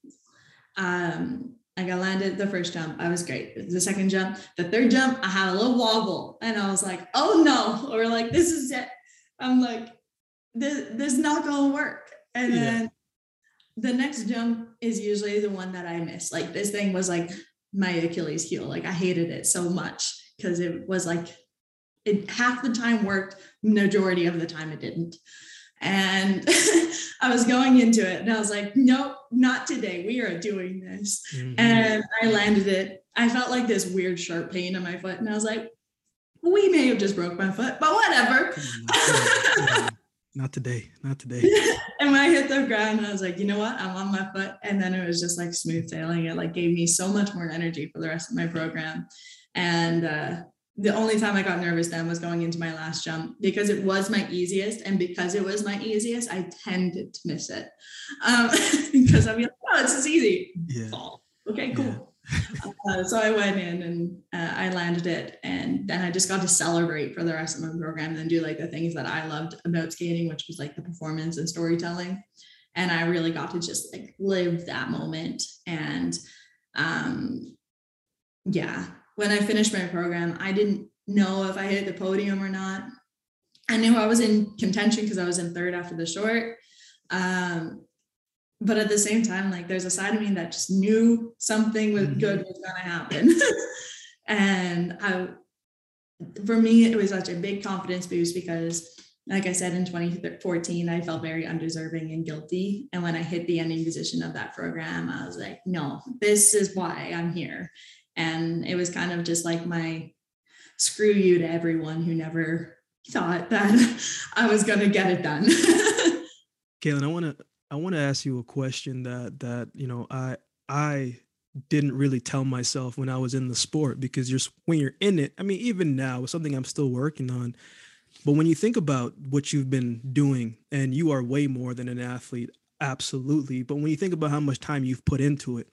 [SPEAKER 2] um, like I landed the first jump, I was great. The second jump, the third jump, I had a little wobble, and I was like, "Oh no!" Or like, "This is it." I'm like, "This this is not gonna work." And yeah. then the next jump is usually the one that I miss. Like this thing was like my Achilles heel. Like I hated it so much because it was like it half the time worked, majority of the time it didn't. And I was going into it and I was like, nope, not today. We are doing this. Mm-hmm. And I landed it. I felt like this weird sharp pain in my foot. And I was like, we may have just broke my foot, but whatever.
[SPEAKER 1] not today. Not today.
[SPEAKER 2] and when I hit the ground, I was like, you know what? I'm on my foot. And then it was just like smooth sailing. It like gave me so much more energy for the rest of my program. And uh, the only time I got nervous then was going into my last jump because it was my easiest. And because it was my easiest, I tended to miss it. Um, because I'd be like, oh, this is easy. Yeah. Fall. Okay, cool. Yeah. Uh, so I went in and uh, I landed it. And then I just got to celebrate for the rest of my program and do like the things that I loved about skating, which was like the performance and storytelling. And I really got to just like live that moment. And um, yeah, when I finished my program, I didn't know if I hit the podium or not. I knew I was in contention because I was in third after the short. Um, but at the same time, like there's a side of me that just knew something was mm-hmm. good was gonna happen. and I for me, it was such a big confidence boost because like I said in 2014, I felt very undeserving and guilty. And when I hit the ending position of that program, I was like, no, this is why I'm here. And it was kind of just like my screw you to everyone who never thought that I was going to get it done.
[SPEAKER 1] Kaetlyn, I want to I want to ask you a question that that you know I I didn't really tell myself when I was in the sport because you're when you're in it. I mean, even now, it's something I'm still working on. But when you think about what you've been doing, and you are way more than an athlete, absolutely. But when you think about how much time you've put into it,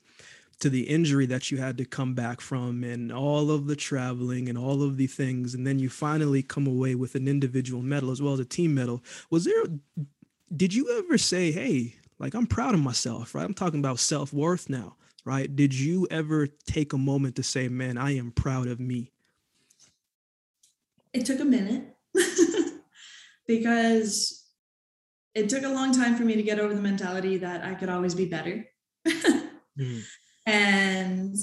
[SPEAKER 1] to the injury that you had to come back from and all of the traveling and all of the things and then you finally come away with an individual medal as well as a team medal was there did you ever say hey like i'm proud of myself right? I'm talking about self-worth now right? Did you ever take a moment to say man i am proud of me
[SPEAKER 2] it took a minute. Because it took a long time for me to get over the mentality that i could always be better. Mm. And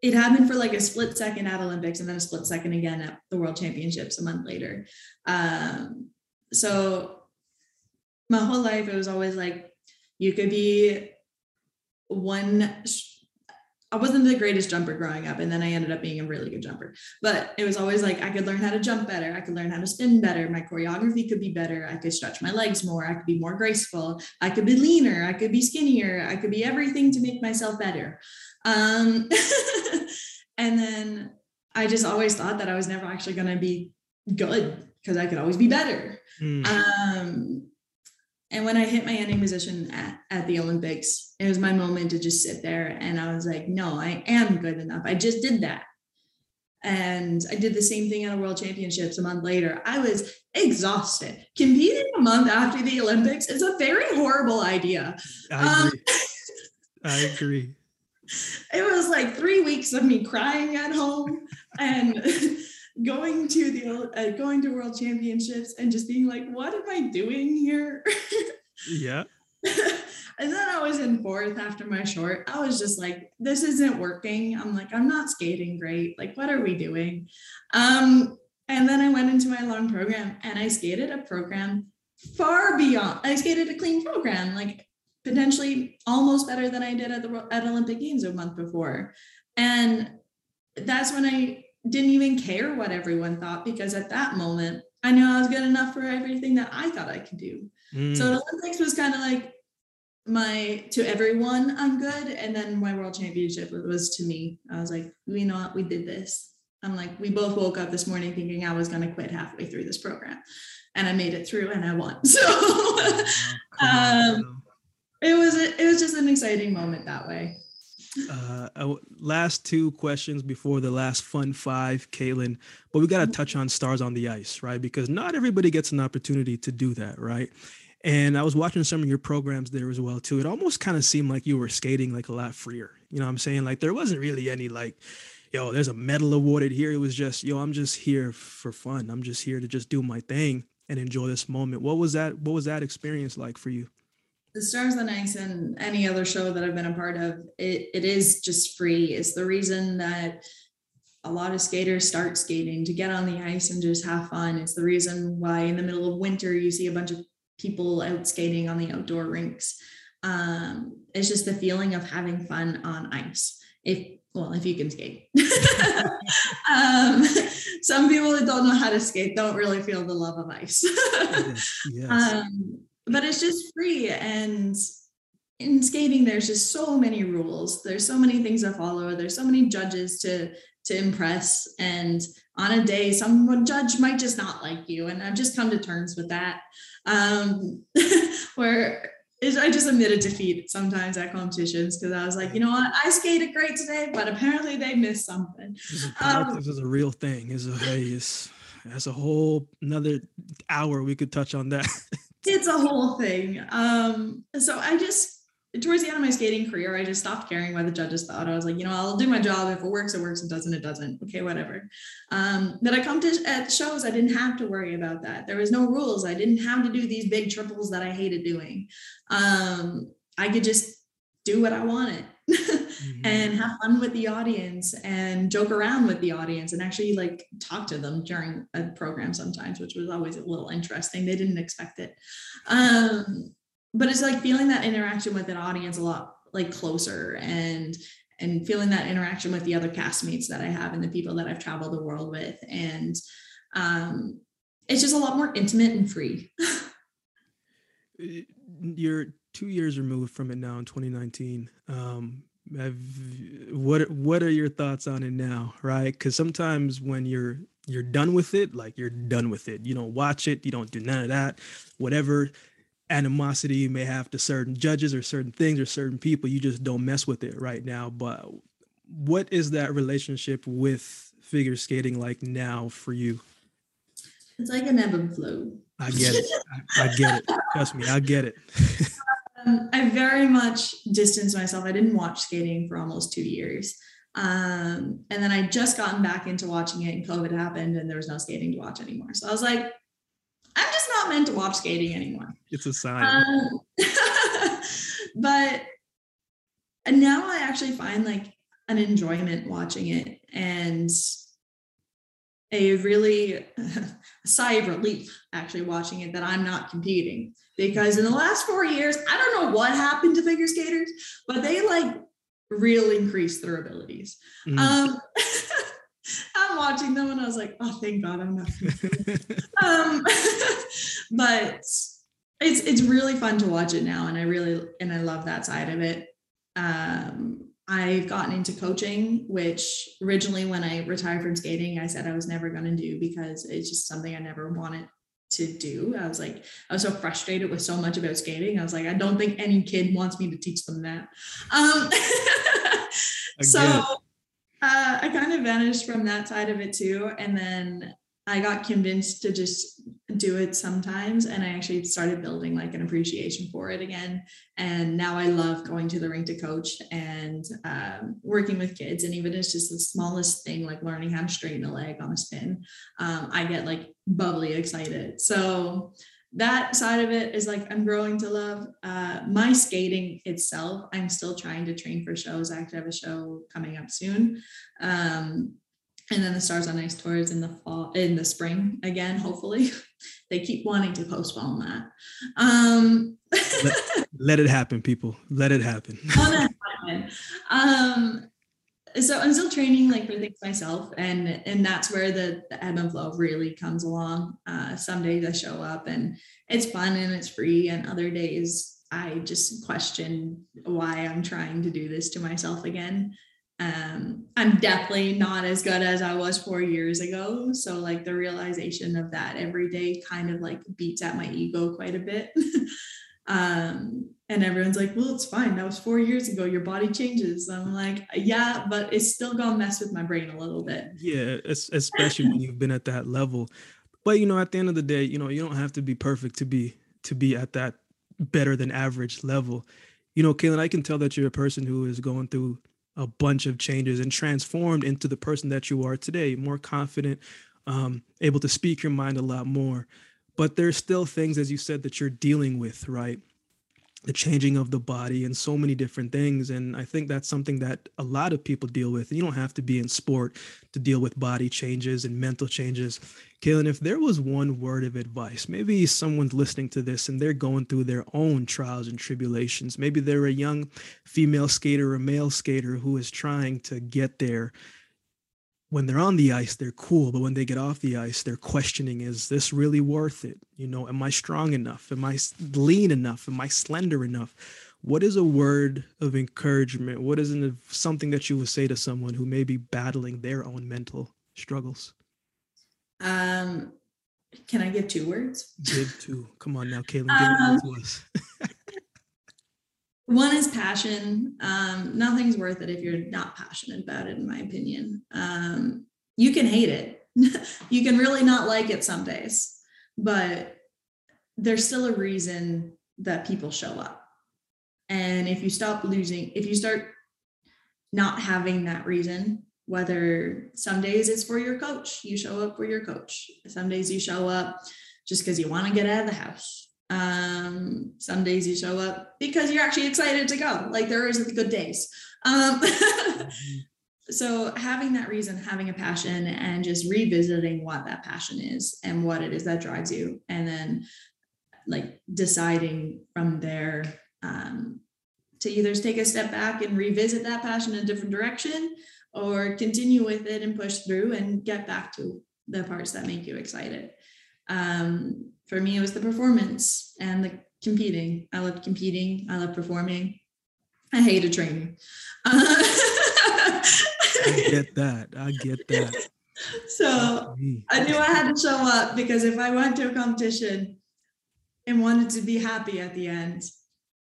[SPEAKER 2] it happened for like a split second at Olympics and then a split second again at the World Championships a month later. Um, so my whole life, it was always like, you could be one I wasn't the greatest jumper growing up, and then I ended up being a really good jumper. But it was always like I could learn how to jump better, I could learn how to spin better, my choreography could be better, I could stretch my legs more, I could be more graceful, I could be leaner, I could be skinnier, I could be everything to make myself better. Um, and then I just always thought that I was never actually going to be good because I could always be better. Mm. Um, and when I hit my ending position at, at the Olympics, it was my moment to just sit there. And I was like, no, I am good enough. I just did that. And I did the same thing at a world championships a month later. I was exhausted. Competing a month after the Olympics is a very horrible idea.
[SPEAKER 1] I agree. Um, I agree.
[SPEAKER 2] It was like three weeks of me crying at home and going to the uh, going to world championships and just being like what am i doing here
[SPEAKER 1] yeah
[SPEAKER 2] and then I was in fourth after my short. I was just like, this isn't working. I'm like, I'm not skating great. Like, what are we doing? Um, and then I went into my long program and I skated a program far beyond, I skated a clean program, like potentially almost better than I did at the at Olympic Games a month before. And that's when I didn't even care what everyone thought because at that moment I knew I was good enough for everything that I thought I could do. Mm. So the Olympics was kind of like my to everyone I'm good, and then my world championship was to me. I was like, you know what, we did this. I'm like, we both woke up this morning thinking I was going to quit halfway through this program, and I made it through and I won. So um, it was it was just an exciting moment that way.
[SPEAKER 1] Uh, last two questions before the last fun five, Kaetlyn. But we got to mm-hmm. touch on stars on the ice, right? Because not everybody gets an opportunity to do that, right? And I was watching some of your programs there as well too. It almost kind of seemed like you were skating like a lot freer. You know what I'm saying? Like there wasn't really any like, yo, there's a medal awarded here. It was just, yo, I'm just here for fun. I'm just here to just do my thing and enjoy this moment. What was that? What was that experience like for you?
[SPEAKER 2] The Stars on Ice and any other show that I've been a part of, it, it is just free. It's the reason that a lot of skaters start skating to get on the ice and just have fun. It's the reason why in the middle of winter you see a bunch of people out skating on the outdoor rinks. Um, it's just the feeling of having fun on ice. If well, if you can skate. um, some people that don't know how to skate don't really feel the love of ice. yes. Um, but it's just free and in skating there's just so many rules there's so many things to follow there's so many judges to to impress and on a day someone judge might just not like you and i've just come to terms with that um where I just admitted defeat sometimes at competitions because I was like, you know what, I skated great today, but apparently they missed something.
[SPEAKER 1] This is, um, this is a real thing. Is a is that's a whole another hour we could touch on that.
[SPEAKER 2] it's a whole thing. Um, so I just towards the end of my skating career, I just stopped caring what the judges thought. I was like, you know, I'll do my job. If it works, it works. It doesn't, it doesn't. Okay, whatever. Um, but I come to at shows, I didn't have to worry about that. There was no rules. I didn't have to do these big triples that I hated doing. Um, I could just do what I wanted. and have fun with the audience and joke around with the audience and actually like talk to them during a program sometimes, which was always a little interesting. They didn't expect it. Um, but it's like feeling that interaction with an audience a lot like closer and and feeling that interaction with the other castmates that I have and the people that I've traveled the world with. And um, it's just a lot more intimate and free.
[SPEAKER 1] You're two years removed from it now in 2019. Um, what what are your thoughts on it now, right? Because sometimes when you're you're done with it, like you're done with it. You don't watch it. You don't do none of that. Whatever animosity you may have to certain judges or certain things or certain people, you just don't mess with it right now. But what is that relationship with figure skating like now for you?
[SPEAKER 2] It's like an ebb and flow.
[SPEAKER 1] I get it. I, I get it. Trust me, I get it.
[SPEAKER 2] um, I very much distanced myself. I didn't watch skating for almost two years. Um, and then I just gotten back into watching it and COVID happened and there was no skating to watch anymore. So I was like, I'm just not meant to watch skating anymore.
[SPEAKER 1] It's a sign. Um,
[SPEAKER 2] but now I actually find like an enjoyment watching it and a really a sigh of relief actually watching it that I'm not competing because in the last four years, I don't know what happened to figure skaters, but they like really increased their abilities. Mm. Um, I'm watching them and I was like, oh, thank God I'm not. um, but it's it's really fun to watch it now, and I really and I love that side of it. Um, I've gotten into coaching, which originally when I retired from skating, I said I was never going to do because it's just something I never wanted to do. I was like, I was so frustrated with so much about skating. I was like, I don't think any kid wants me to teach them that. Um, so uh, I kind of vanished from that side of it too. And then I got convinced to just do it sometimes. And I actually started building like an appreciation for it again. And now I love going to the rink to coach and um, working with kids. And even it's just the smallest thing, like learning how to straighten a leg on a spin, um, I get like bubbly excited. So that side of it is like I'm growing to love. Uh, my skating itself, I'm still trying to train for shows. I actually have a show coming up soon. Um, and then the Stars on Ice tours in the fall, in the spring again, hopefully. they keep wanting to postpone that. Um,
[SPEAKER 1] let, let, it happen, people. Let it happen.
[SPEAKER 2] um, so I'm still training like for things myself, and and that's where the, the ebb and flow really comes along. Uh, some days I show up and it's fun and it's free, and other days I just question why I'm trying to do this to myself again. Um, I'm definitely not as good as I was four years ago. So like the realization of that every day kind of like beats at my ego quite a bit. um, and everyone's like, well, it's fine. That was four years ago. Your body changes. I'm like, yeah, but it's still gonna mess with my brain a little bit.
[SPEAKER 1] Yeah, especially when you've been at that level. But you know, at the end of the day, you know, you don't have to be perfect to be to be at that better than average level. You know, Kaetlyn, I can tell that you're a person who is going through a bunch of changes and transformed into the person that you are today, more confident, um, able to speak your mind a lot more. But there's still things, as you said, that you're dealing with, right? The changing of the body and so many different things and i think that's something that a lot of people deal with. You don't have to be in sport to deal with body changes and mental changes. Kaetlyn if there was one word of advice maybe someone's listening to this and they're going through their own trials and tribulations. Maybe they're a young female skater or male skater who is trying to get there when they're on the ice, they're cool, but when they get off the ice, they're questioning, is this really worth it? You know, am I strong enough? Am I lean enough? Am I slender enough? What is a word of encouragement? What is an, something that you would say to someone who may be battling their own mental struggles?
[SPEAKER 2] Um, can I give two words?
[SPEAKER 1] Give two. Come on now, Kaetlyn, give um, it to us.
[SPEAKER 2] one is passion. Um, nothing's worth it if you're not passionate about it in my opinion. Um, you can hate it. You can really not like it some days but there's still a reason that people show up. And if you stop losing if you start not having that reason whether some days it's for your coach you show up for your coach. Some days you show up just because you want to get out of the house um, some days you show up because you're actually excited to go. Like there is good days. Um, so having that reason, having a passion, and just revisiting what that passion is and what it is that drives you, and then like deciding from there um, to either take a step back and revisit that passion in a different direction or continue with it and push through and get back to the parts that make you excited. Um, for me, it was the performance and the competing. I loved competing. I loved performing. I hated training.
[SPEAKER 1] I get that. I get that.
[SPEAKER 2] So I knew I had to show up because if I went to a competition and wanted to be happy at the end,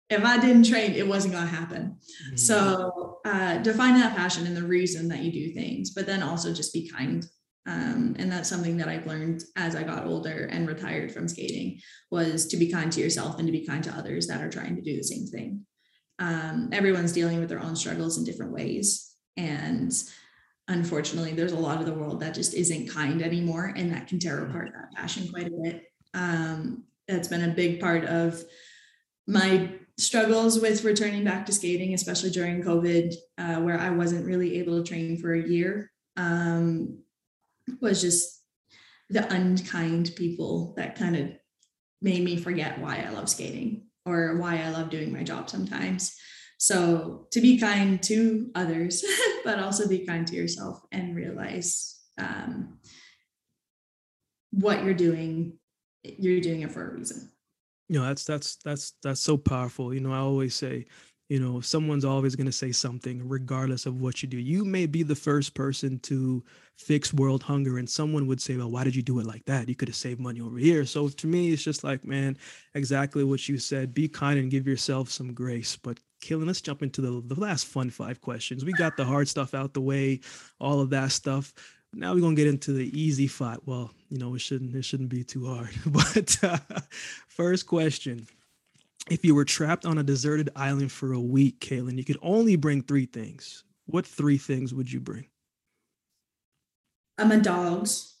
[SPEAKER 2] if I didn't train, it wasn't going to happen. Mm-hmm. So uh, define that passion and the reason that you do things, but then also just be kind um, and that's something that I've learned as I got older and retired from skating was to be kind to yourself and to be kind to others that are trying to do the same thing. Um, everyone's dealing with their own struggles in different ways. And unfortunately, there's a lot of the world that just isn't kind anymore. And that can tear mm-hmm. apart that passion quite a bit. Um, that's been a big part of my struggles with returning back to skating, especially during COVID, uh, where I wasn't really able to train for a year. Um, was just the unkind people that kind of made me forget why I love skating or why I love doing my job sometimes. So to be kind to others, but also be kind to yourself and realize um, what you're doing, you're doing it for a reason.
[SPEAKER 1] You know, that's that's that's that's so powerful. You know, I always say you know someone's always going to say something regardless of what you do you may be the first person to fix world hunger and someone would say well why did you do it like that you could have saved money over here so to me it's just like man exactly what you said be kind and give yourself some grace but Kaetlyn, let's jump into the, the last fun five questions. We got the hard stuff out the way, all of that stuff. Now we're gonna get into the easy fight. Well, you know, it shouldn't it shouldn't be too hard. But uh, first question: if you were trapped on a deserted island for a week, Kaetlyn, you could only bring three things. What three things would you bring?
[SPEAKER 2] I'm a dogs.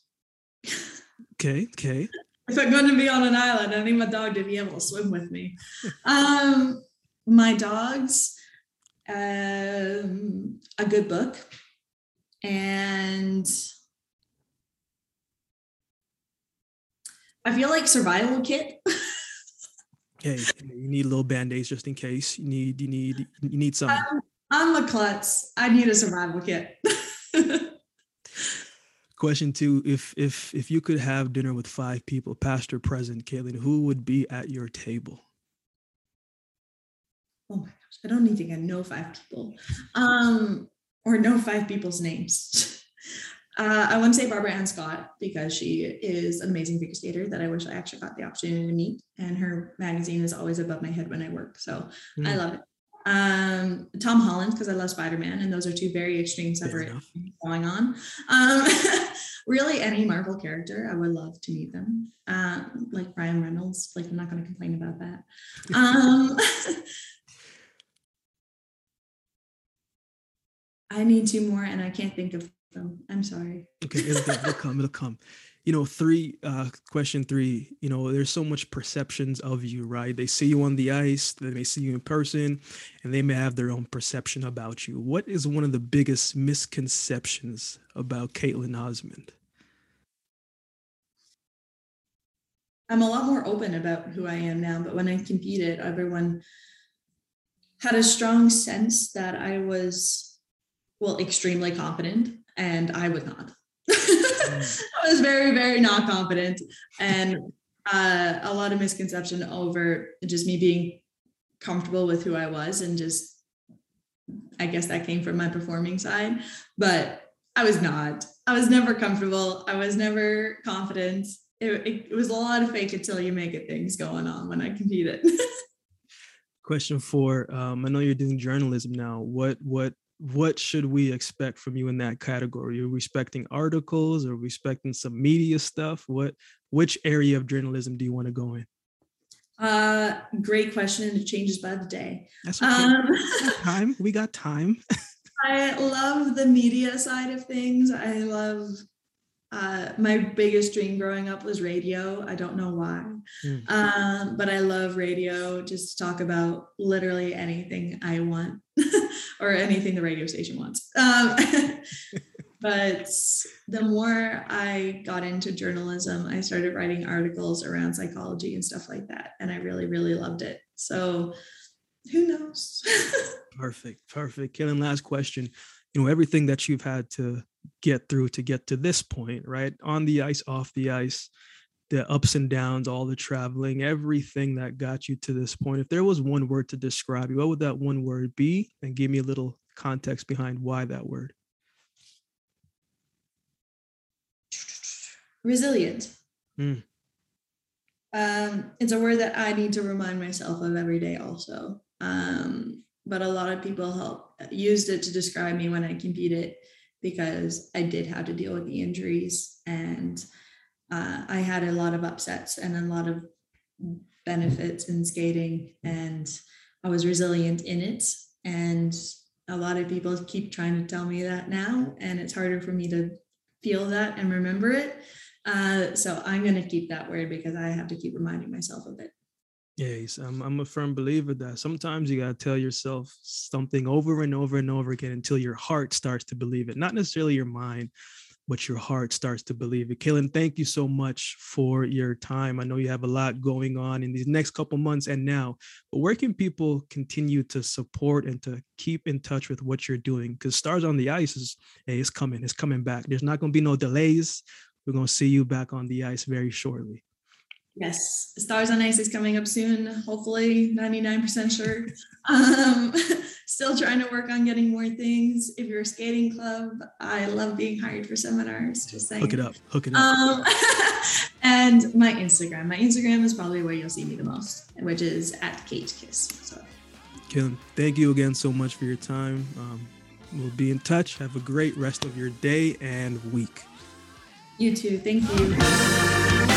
[SPEAKER 1] Okay, okay.
[SPEAKER 2] if I'm going to be on an island, I need my dog to be able to swim with me. Um, my dogs, um, a good book, and I feel like survival kit.
[SPEAKER 1] hey, you need a little band-aids just in case. You need you need you need something.
[SPEAKER 2] I'm, I'm a klutz. I need a survival kit.
[SPEAKER 1] Question two: If if if you could have dinner with five people, past or present, Kaetlyn, who would be at your table?
[SPEAKER 2] Oh my gosh, I don't even know five people, um, or know five people's names. Uh, I want to say Barbara Ann Scott because she is an amazing figure skater that I wish I actually got the opportunity to meet. And her magazine is always above my head when I work. So mm. I love it. Um, Tom Holland because I love Spider Man, and those are two very extreme separate going on. Um, really, any Marvel character, I would love to meet them. Um, like Ryan Reynolds, like I'm not going to complain about that. Um, I need two more, and I can't think of them. I'm sorry.
[SPEAKER 1] Okay, it'll, it'll come. It'll come you know three uh question three you know there's so much perceptions of you right they see you on the ice they may see you in person and they may have their own perception about you what is one of the biggest misconceptions about Kaetlyn Osmond
[SPEAKER 2] i'm a lot more open about who i am now but when i competed everyone had a strong sense that i was well extremely confident and i was not I was very, very not confident and uh, a lot of misconception over just me being comfortable with who I was and just, I guess that came from my performing side, but I was not. I was never comfortable. I was never confident. It, it, it was a lot of fake until you make it things going on when I competed.
[SPEAKER 1] Question four. Um, I know you're doing journalism now. What what what should we expect from you in that category? Are you expecting articles or expecting some media stuff? What which area of journalism do you want to go in?
[SPEAKER 2] Uh great question. It changes by the day.
[SPEAKER 1] That's okay. Um, time. We got time.
[SPEAKER 2] I love the media side of things. I love uh, my biggest dream growing up was radio. I don't know why, mm. um, but I love radio. Just to talk about literally anything I want, or anything the radio station wants. Um, but the more I got into journalism, I started writing articles around psychology and stuff like that, and I really, really loved it. So, who knows?
[SPEAKER 1] perfect, perfect. Kaetlyn last question. You know everything that you've had to get through to get to this point, right? On the ice, off the ice, the ups and downs, all the traveling, everything that got you to this point. If there was one word to describe you, what would that one word be? And give me a little context behind why that word.
[SPEAKER 2] Resilient. Mm. Um, it's a word that I need to remind myself of every day, also. Um, but a lot of people help used it to describe me when I competed because I did have to deal with the injuries and uh, I had a lot of upsets and a lot of benefits in skating and I was resilient in it. And a lot of people keep trying to tell me that now, and it's harder for me to feel that and remember it. Uh, so I'm going to keep that word because I have to keep reminding myself of it.
[SPEAKER 1] Yes, I'm, I'm a firm believer that sometimes you got to tell yourself something over and over and over again until your heart starts to believe it. Not necessarily your mind, but your heart starts to believe it. Kaetlyn, thank you so much for your time. I know you have a lot going on in these next couple months and now, but where can people continue to support and to keep in touch with what you're doing? Because Stars on the Ice is, hey, it's coming, it's coming back. There's not going to be no delays. We're going to see you back on the ice very shortly.
[SPEAKER 2] Yes, Stars on Ice is coming up soon. Hopefully, 99% sure. Um, still trying to work on getting more things. If you're a skating club, I love being hired for seminars. Just saying.
[SPEAKER 1] Hook it up. Hook it up.
[SPEAKER 2] Um, and my Instagram. My Instagram is probably where you'll see me the most, which is at Kate Kiss. So.
[SPEAKER 1] Kim, thank you again so much for your time. Um, we'll be in touch. Have a great rest of your day and week.
[SPEAKER 2] You too. Thank you.